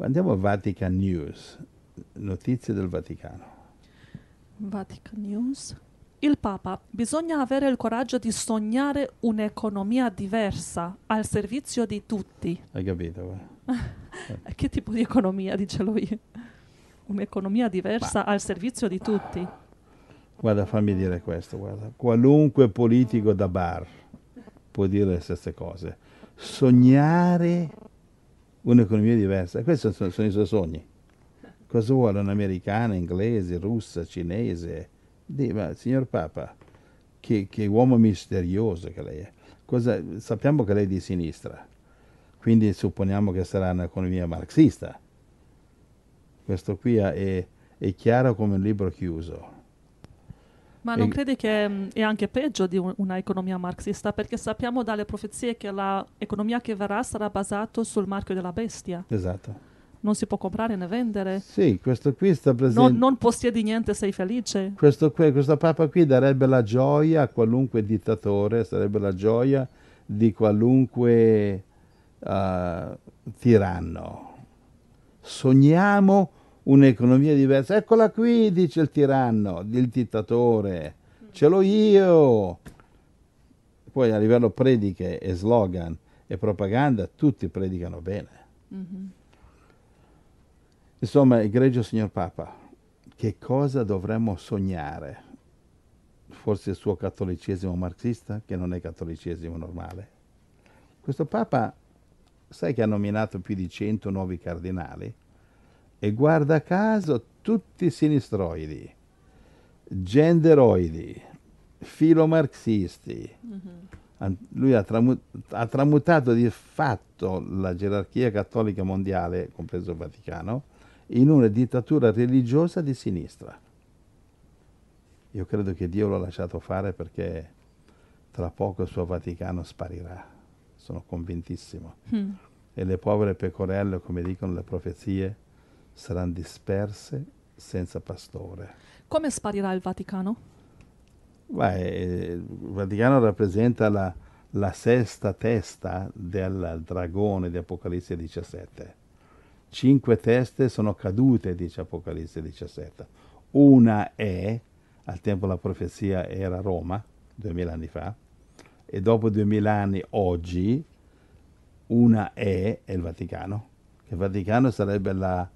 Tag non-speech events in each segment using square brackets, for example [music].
Andiamo a Vatican News, notizie del Vaticano. Vatican News. Il Papa, bisogna avere il coraggio di sognare un'economia diversa al servizio di tutti. Hai capito? [laughs] che tipo di economia, dice lui? Un'economia diversa Ma. al servizio di tutti. Guarda, fammi dire questo, guarda. Qualunque politico da bar può dire le stesse cose. Sognare un'economia diversa, questi sono, sono i suoi sogni. Cosa vuole un'americana, inglese, russa, cinese? Dì, ma signor Papa, che, che, uomo misterioso che lei è. Cosa, sappiamo che lei è di sinistra, quindi supponiamo che sarà un'economia marxista. Questo qui è, è chiaro come un libro chiuso. Ma non e... credi che um, è anche peggio di un, una economia marxista? Perché sappiamo dalle profezie che l'economia che verrà sarà basata sul marchio della bestia. Esatto. Non si può comprare né vendere. Sì, questo qui sta presente. Non, non possiedi niente, sei felice. Questo, qui, questo Papa qui darebbe la gioia a qualunque dittatore, sarebbe la gioia di qualunque uh, tiranno. Sogniamo un'economia diversa. Eccola qui, dice il tiranno, il dittatore. Ce l'ho io. Poi a livello prediche e slogan e propaganda, tutti predicano bene. Mm-hmm. Insomma, egregio signor Papa, che cosa dovremmo sognare? Forse il suo cattolicesimo marxista, che non è cattolicesimo normale. Questo Papa, sai che ha nominato più di 100 nuovi cardinali? E guarda caso tutti sinistroidi, genderoidi, filomarxisti. Mm-hmm. Lui ha, tramu- ha, tramutato di fatto la gerarchia cattolica mondiale, compreso il Vaticano, in una dittatura religiosa di sinistra. Io credo che Dio l'ha lasciato fare perché tra poco il suo Vaticano sparirà, sono convintissimo. Mm. E le povere pecorelle, come dicono le profezie, saranno disperse senza pastore. Come sparirà il Vaticano? Beh, il Vaticano rappresenta la, la sesta testa del dragone di Apocalisse 17. Cinque teste sono cadute, dice Apocalisse 17. Una è, al tempo della profezia era Roma, duemila anni fa, e dopo duemila anni oggi, una è, è il Vaticano. Il Vaticano sarebbe la,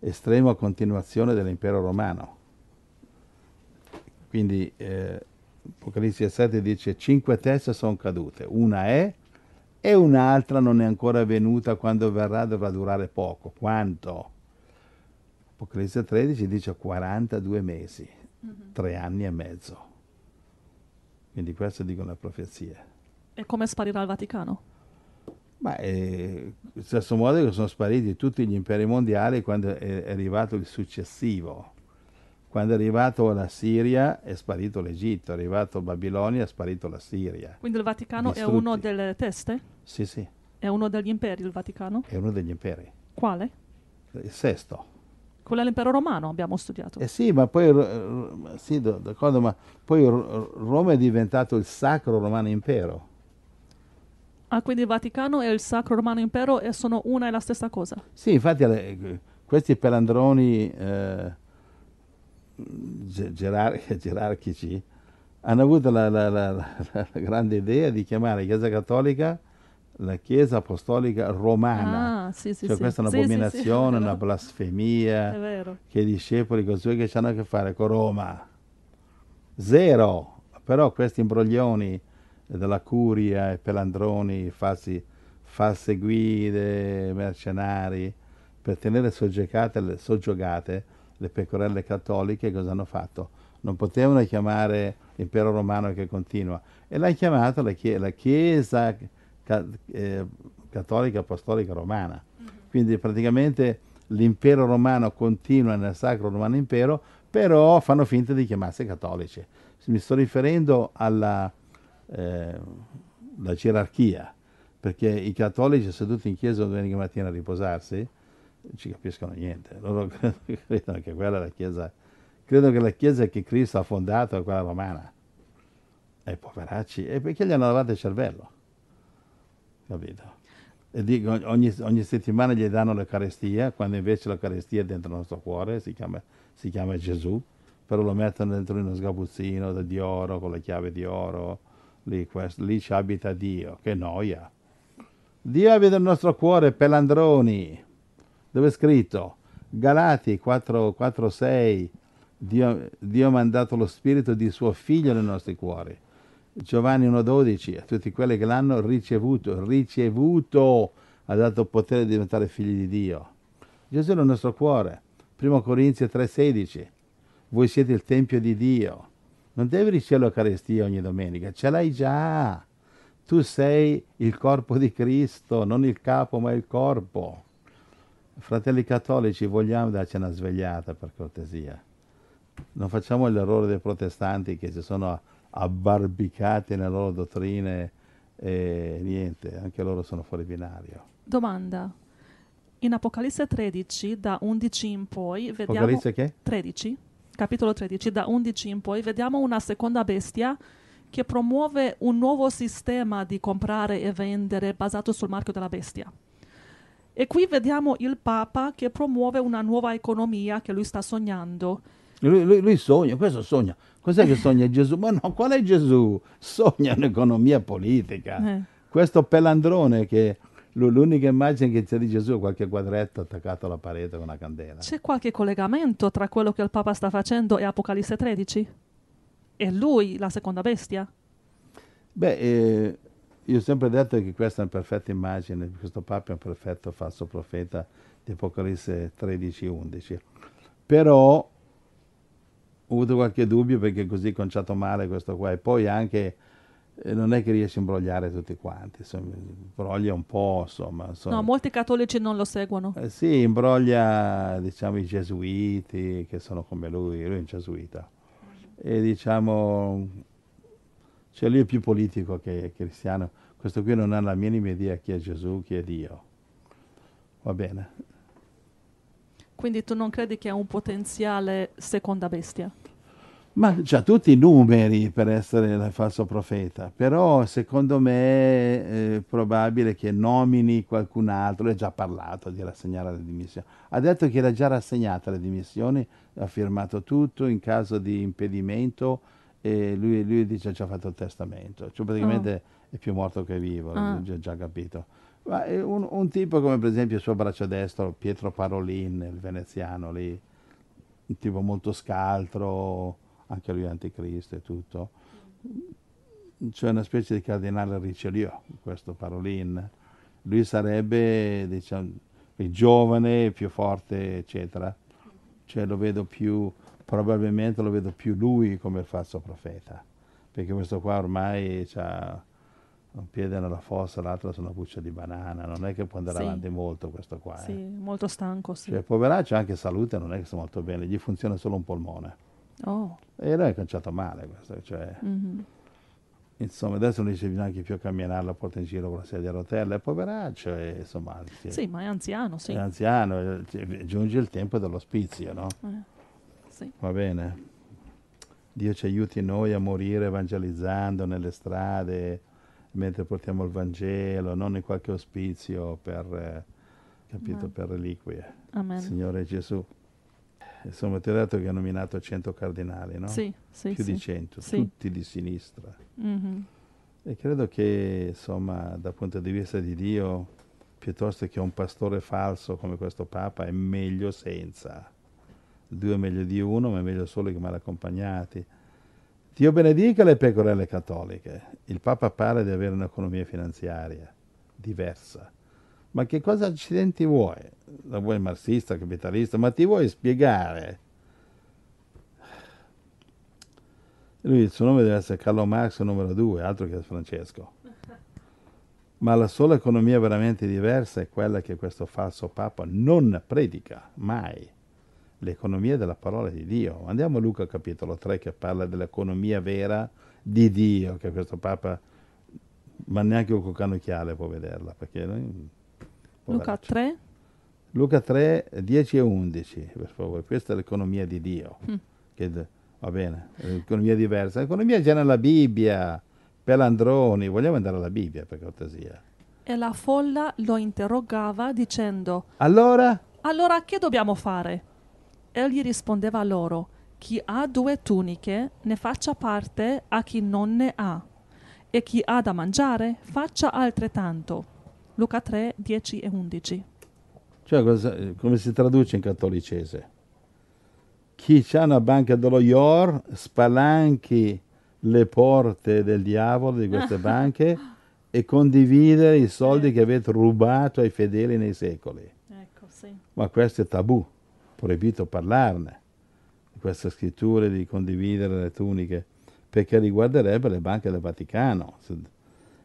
estrema continuazione dell'impero romano. Quindi eh, Apocalisse 7 dice cinque teste sono cadute, una è e un'altra non è ancora venuta, quando verrà dovrà durare poco. Quanto? Apocalisse 13 dice 42 mesi, mm-hmm. tre anni e mezzo. Quindi questo dicono le profezie. E come sparirà il Vaticano? Ma eh, allo stesso modo che sono spariti tutti gli imperi mondiali quando è, è arrivato il successivo. Quando è arrivato la Siria è sparito l'Egitto, è arrivato Babilonia è sparito la Siria. Quindi il Vaticano Distrutti. è uno delle teste? Sì, sì. È uno degli imperi il Vaticano? È uno degli imperi. Quale? Il sesto. Quello dell'impero romano abbiamo studiato. Eh sì, ma poi, sì, ma poi Roma è diventato il sacro romano impero. Ah, quindi il Vaticano e il Sacro Romano Impero sono una e la stessa cosa? Sì, infatti le, questi pelandroni eh, gerar- [laughs] gerarchici hanno avuto la, la, la, la, grande idea di chiamare Chiesa Cattolica la Chiesa Apostolica Romana. Ah, sì, sì, cioè sì. questa è un'abominazione, sì, sì, una blasfemia, che i discepoli così che hanno a che fare con Roma. Zero. Però questi imbroglioni della curia e pelandroni, falsi, false guide, mercenari, per tenere soggiogate le, soggiogate le pecorelle cattoliche, cosa hanno fatto? Non potevano chiamare l'impero romano che continua e l'hanno chiamato la, chie- la Chiesa ca- eh, cattolica apostolica romana. Mm-hmm. Quindi praticamente l'impero romano continua nel sacro romano impero, però fanno finta di chiamarsi cattolici. Mi sto riferendo alla, eh, la gerarchia, perché i cattolici seduti in chiesa domenica mattina a riposarsi non ci capiscono niente, loro [laughs] credono che quella è la chiesa, credono che la chiesa che Cristo ha fondato è quella romana. E poveracci, e perché gli hanno lavato il cervello? Capito? E dico, ogni, ogni, settimana gli danno l'Eucaristia, quando invece l'Eucaristia è dentro il nostro cuore, si chiama, si chiama Gesù, però lo mettono dentro uno sgabuzzino di oro, con le chiavi di oro, lì, questo, lì ci abita Dio, che noia. Dio abita nel nostro cuore, pelandroni, dove è scritto? Galati 4, 4 6, Dio, Dio ha mandato lo Spirito di suo Figlio nei nostri cuori. Giovanni 1,12, a tutti quelli che l'hanno ricevuto, ricevuto, ha dato potere di diventare figli di Dio. Gesù è nel nostro cuore. 1 Corinzi 3,16, voi siete il Tempio di Dio. Non devi ricevere l'Eucaristia ogni domenica, ce l'hai già. Tu sei il corpo di Cristo, non il capo ma il corpo. Fratelli cattolici, vogliamo darci una svegliata per cortesia. Non facciamo l'errore dei protestanti che si sono abbarbicati nelle loro dottrine e niente, anche loro sono fuori binario. Domanda. In Apocalisse 13, da 11 in poi, vediamo... Apocalisse che? 13, capitolo 13, da 11 in poi, vediamo una seconda bestia che promuove un nuovo sistema di comprare e vendere basato sul marchio della bestia. E qui vediamo il Papa che promuove una nuova economia che lui sta sognando. Lui, lui, lui sogna, questo sogna. Cos'è che [laughs] sogna Gesù? Ma no, qual è Gesù? Sogna un'economia politica. Eh. Questo pelandrone che l'unica immagine che c'è di Gesù è qualche quadretto attaccato alla parete con una candela. C'è qualche collegamento tra quello che il Papa sta facendo e Apocalisse 13? È lui la seconda bestia? Beh, eh, io ho sempre detto che questa è una perfetta immagine, questo Papa è un perfetto falso profeta di Apocalisse 13-11. Però ho avuto qualche dubbio perché così conciato male questo qua e poi anche non è che riesce a imbrogliare tutti quanti, insomma, imbroglia un po', insomma, insomma. No, molti cattolici non lo seguono. Eh, sì, imbroglia, diciamo, i gesuiti che sono come lui, lui è un gesuita. E diciamo, cioè lui è più politico che cristiano. Questo qui non ha la minima idea chi è Gesù, chi è Dio. Va bene. Quindi tu non credi che ha un potenziale seconda bestia? Ma ha tutti i numeri per essere il falso profeta, però secondo me è probabile che nomini qualcun altro, lui ha già parlato di rassegnare le dimissioni, ha detto che era già rassegnata le dimissioni, ha firmato tutto in caso di impedimento e lui, lui dice che ha già fatto il testamento, cioè praticamente oh. è più morto che vivo, ah. ho già capito. Ma un, un, tipo come per esempio il suo braccio destro, Pietro Parolin, il veneziano lì, un tipo molto scaltro, anche lui anticristo e tutto. C'è una specie di cardinale Richelieu, questo Parolin. Lui sarebbe, diciamo, giovane, più forte, eccetera. Cioè lo vedo più, probabilmente lo vedo più lui come il falso profeta, perché questo qua ormai ha un piede nella fossa, l'altro su una buccia di banana, non è che può andare sì. avanti molto questo qua. Sì, eh. molto stanco, sì. Cioè, poveraccio anche salute, non è che sta molto bene, gli funziona solo un polmone. Oh. E lei è conciato male questo, cioè... Mm-hmm. Insomma, adesso non riesce neanche più a camminare, la porta in giro con la sedia a rotelle, è poveraccio, e, insomma... Sì, ma è anziano, sì. È anziano, cioè, giunge il tempo dell'ospizio, no? Eh, sì. Va bene. Dio ci aiuti noi a morire evangelizzando nelle strade, mentre portiamo il Vangelo, non in qualche ospizio per, eh, capito, per reliquie. Amen. Signore Gesù. Insomma, ti ho detto che ha nominato 100 cardinali, no? Sì, sì. Più sì. di 100, sì. tutti di sinistra. Mm-hmm. E credo che, insomma, dal punto di vista di Dio, piuttosto che un pastore falso come questo Papa, è meglio senza. Due è meglio di uno, ma è meglio solo che mal accompagnati. Dio benedica le pecorelle cattoliche. Il Papa pare di avere un'economia finanziaria diversa. Ma che cosa accidenti vuoi? La vuoi marxista, capitalista? Ma ti vuoi spiegare? Lui, il suo nome deve essere Carlo Marx numero due, altro che Francesco. Ma la sola economia veramente diversa è quella che questo falso Papa non predica mai l'economia della parola di Dio. Andiamo a Luca capitolo 3 che parla dell'economia vera di Dio, che questo Papa, ma neanche un coccano può vederla. Perché noi, Luca 3? Luca 3, 10 e 11, per favore. Questa è l'economia di Dio. Mm. Che, va bene, è un'economia diversa. L'economia già nella Bibbia, pelandroni, vogliamo andare alla Bibbia per cortesia. E la folla lo interrogava dicendo, Allora? Allora che dobbiamo fare? Egli rispondeva loro, Chi ha due tuniche ne faccia parte a chi non ne ha, e chi ha da mangiare faccia altrettanto. Luca 3, 10 e 11. Cioè, cosa, come si traduce in cattolicese? Chi ha una banca dello IOR spalanchi le porte del diavolo di queste [laughs] banche e condividere i soldi che avete rubato ai fedeli nei secoli. Ecco, sì. Ma questo è tabù, proibito parlarne, di queste scritture di condividere le tuniche, perché riguarderebbe le banche del Vaticano.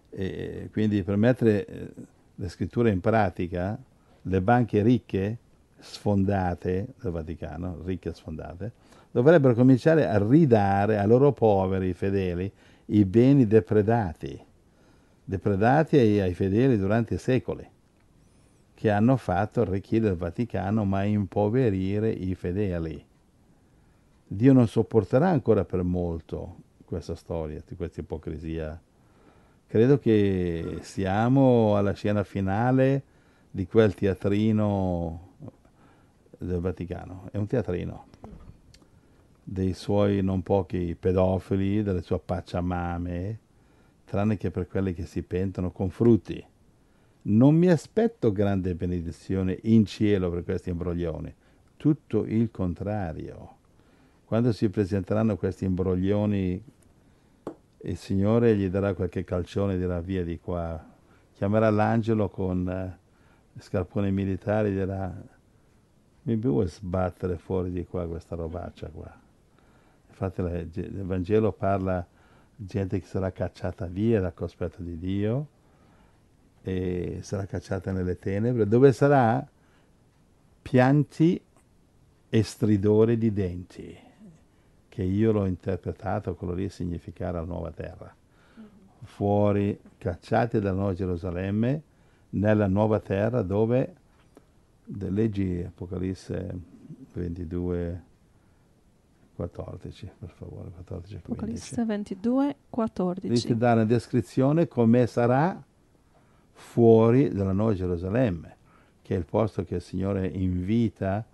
E quindi per mettere eh, le scritture in pratica, le banche ricche, sfondate del Vaticano, ricche sfondate, dovrebbero cominciare a ridare ai loro poveri fedeli i beni depredati, depredati ai, ai fedeli durante i secoli, che hanno fatto arricchire il Vaticano ma impoverire i fedeli. Dio non sopporterà ancora per molto questa storia, questa ipocrisia. Credo che siamo alla scena finale di quel teatrino del Vaticano. È un teatrino dei suoi non pochi pedofili, delle sue pacciamame, tranne che per quelli che si pentono con frutti. Non mi aspetto grande benedizione in cielo per questi imbroglioni, tutto il contrario. Quando si presenteranno questi imbroglioni, il Signore gli darà qualche calcione e dirà via di qua. Chiamerà l'angelo con eh, scarponi militari e dirà mi vuoi sbattere fuori di qua questa robaccia qua. Infatti il Vangelo parla di gente che sarà cacciata via dal cospetto di Dio e sarà cacciata nelle tenebre, dove sarà pianti e stridore di denti, che io l'ho interpretato quello lì significare la nuova terra. Fuori, cacciati dalla nuova Gerusalemme, nella nuova terra dove leggi Apocalisse 22, 14, per favore, 14 Apocalisse 22, 14. Dice dare una descrizione come sarà fuori dalla Nuova Gerusalemme, che è il posto che il Signore invita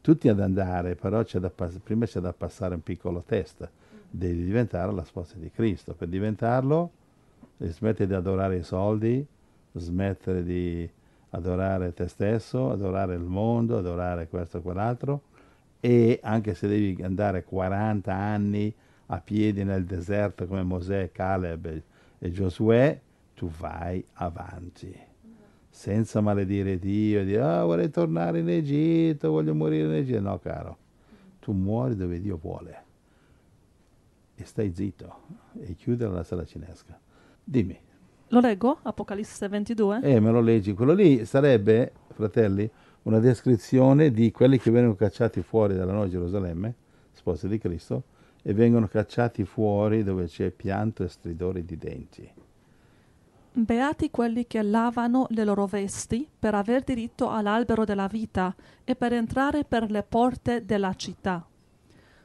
tutti ad andare, però c'è pass- prima c'è da passare un piccolo test, devi diventare la sposa di Cristo. Per diventarlo, smettere di adorare i soldi, smettere di adorare te stesso, adorare il mondo, adorare questo e quell'altro. E anche se devi andare 40 anni a piedi nel deserto come Mosè, Caleb e, Giosuè, tu vai avanti senza maledire Dio e dire ah, vorrei tornare in Egitto, voglio morire in Egitto. No, caro, tu muori dove Dio vuole e stai zitto e chiudi la sala cinesca. Dimmi. Lo leggo? Apocalisse 22? Eh, me lo leggi. Quello lì sarebbe, fratelli, una descrizione di quelli che vengono cacciati fuori dalla Nuova Gerusalemme, spose di Cristo, e vengono cacciati fuori dove c'è pianto e stridore di denti. Beati quelli che lavano le loro vesti per aver diritto all'albero della vita e per entrare per le porte della città.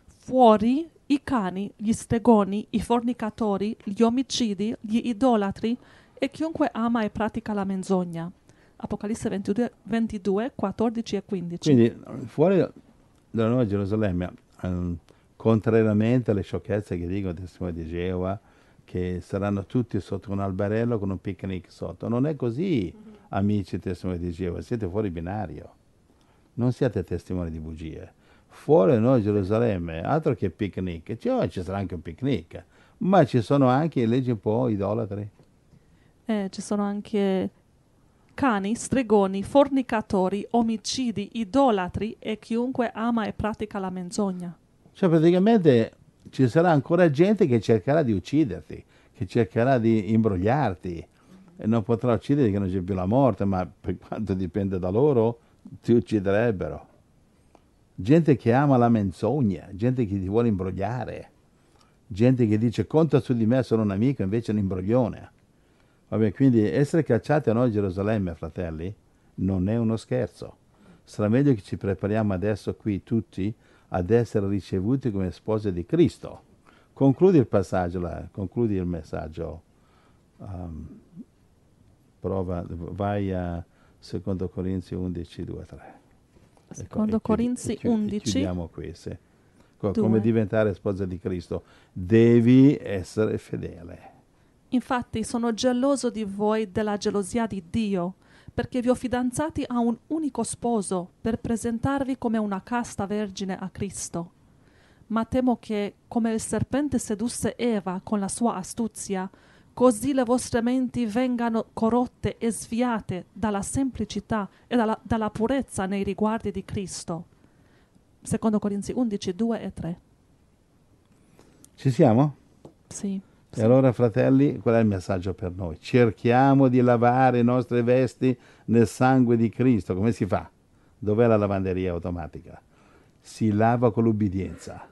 Fuori i cani, gli stregoni, i fornicatori, gli omicidi, gli idolatri e chiunque ama e pratica la menzogna. Apocalisse 22, 22 14 e 15. Quindi fuori dalla Nuova Gerusalemme, um, contrariamente alle sciocchezze che dicono testimoni di Geova, che saranno tutti sotto un alberello con un picnic sotto. Non è così, mm-hmm. amici testimoni di Geova, siete fuori binario. Non siete testimoni di bugie fuori noi Gerusalemme, altro che picnic, cioè, ci sarà anche un picnic, ma ci sono anche, leggi un po', idolatri. Eh, ci sono anche cani, stregoni, fornicatori, omicidi, idolatri e chiunque ama e pratica la menzogna. Cioè praticamente ci sarà ancora gente che cercherà di ucciderti, che cercherà di imbrogliarti e non potrà ucciderti che non c'è più la morte, ma per quanto dipende da loro ti ucciderebbero gente che ama la menzogna, gente che ti vuole imbrogliare, gente che dice conta su di me, sono un amico, invece è un imbroglione. Vabbè, quindi essere cacciati a noi a Gerusalemme, fratelli, non è uno scherzo. Sarà meglio che ci prepariamo adesso qui tutti ad essere ricevuti come spose di Cristo. Concludi il passaggio, là, concludi il messaggio, um, prova, vai a secondo Corinzi 11, 2, 3. Secondo ecco, Corinzi 11. Chiudiamo qui, sì. Come diventare sposa di Cristo? Devi essere fedele. Infatti sono geloso di voi della gelosia di Dio, perché vi ho fidanzati a un unico sposo per presentarvi come una casta vergine a Cristo. Ma temo che, come il serpente sedusse Eva con la sua astuzia, così le vostre menti vengano corrotte e sviate dalla semplicità e dalla, dalla purezza nei riguardi di Cristo. Secondo Corinzi 11, 2 e 3. Ci siamo? Sì. E allora, fratelli, qual è il messaggio per noi? Cerchiamo di lavare i nostri vesti nel sangue di Cristo. Come si fa? Dov'è la lavanderia automatica? Si lava con l'ubbidienza.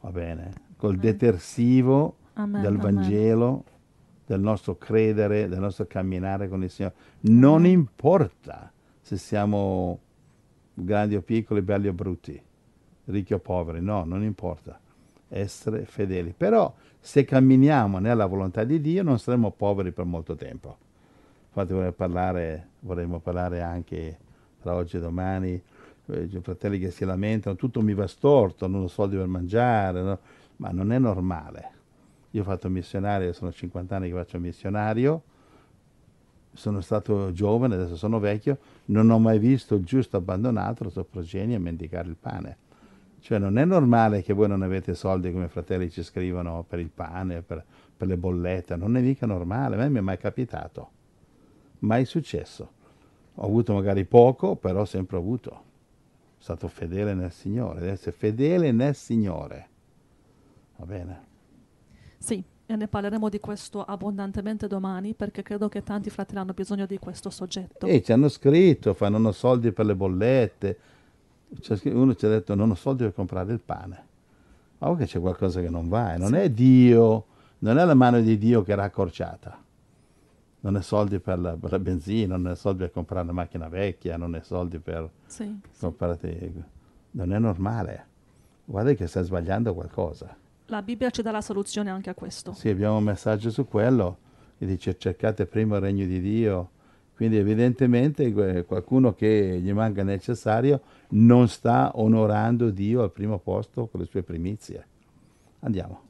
Va bene? Col Amen. detersivo Amen. del Vangelo, Amen. del nostro credere, del nostro camminare con il Signore. Non importa se siamo grandi o piccoli, belli o brutti, ricchi o poveri, no, non importa. Essere fedeli. Però se camminiamo nella volontà di Dio non saremo poveri per molto tempo. Infatti vorrei parlare, vorremmo parlare anche tra oggi e domani, eh, fratelli che si lamentano, tutto mi va storto, non ho soldi per mangiare, no? ma non è normale. Io ho fatto missionario, sono 50 anni che faccio missionario, sono stato giovane, adesso sono vecchio, non ho mai visto il giusto abbandonato la sua progenie a mendicare il pane. Cioè non è normale che voi non avete soldi come i fratelli ci scrivono per il pane, per, per le bollette, non è mica normale, a me mi è mai capitato, mai successo. Ho avuto magari poco, però ho sempre avuto. Sono stato fedele nel Signore, deve essere fedele nel Signore. Va bene? Sì, e ne parleremo di questo abbondantemente domani perché credo che tanti fratelli hanno bisogno di questo soggetto. E ci hanno scritto, fanno soldi per le bollette, uno ci ha detto non ho soldi per comprare il pane. Ma che c'è qualcosa che non va, e non sì. è Dio, non è la mano di Dio che era accorciata. Non è soldi per la, per la benzina, non è soldi per comprare una macchina vecchia, non è soldi per sì, comprare... Non è normale. Guarda che stai sbagliando qualcosa. La Bibbia ci dà la soluzione anche a questo. Sì, abbiamo un messaggio su quello, che dice cercate prima il regno di Dio quindi evidentemente qualcuno che gli manca necessario non sta onorando Dio al primo posto con le sue primizie. Andiamo.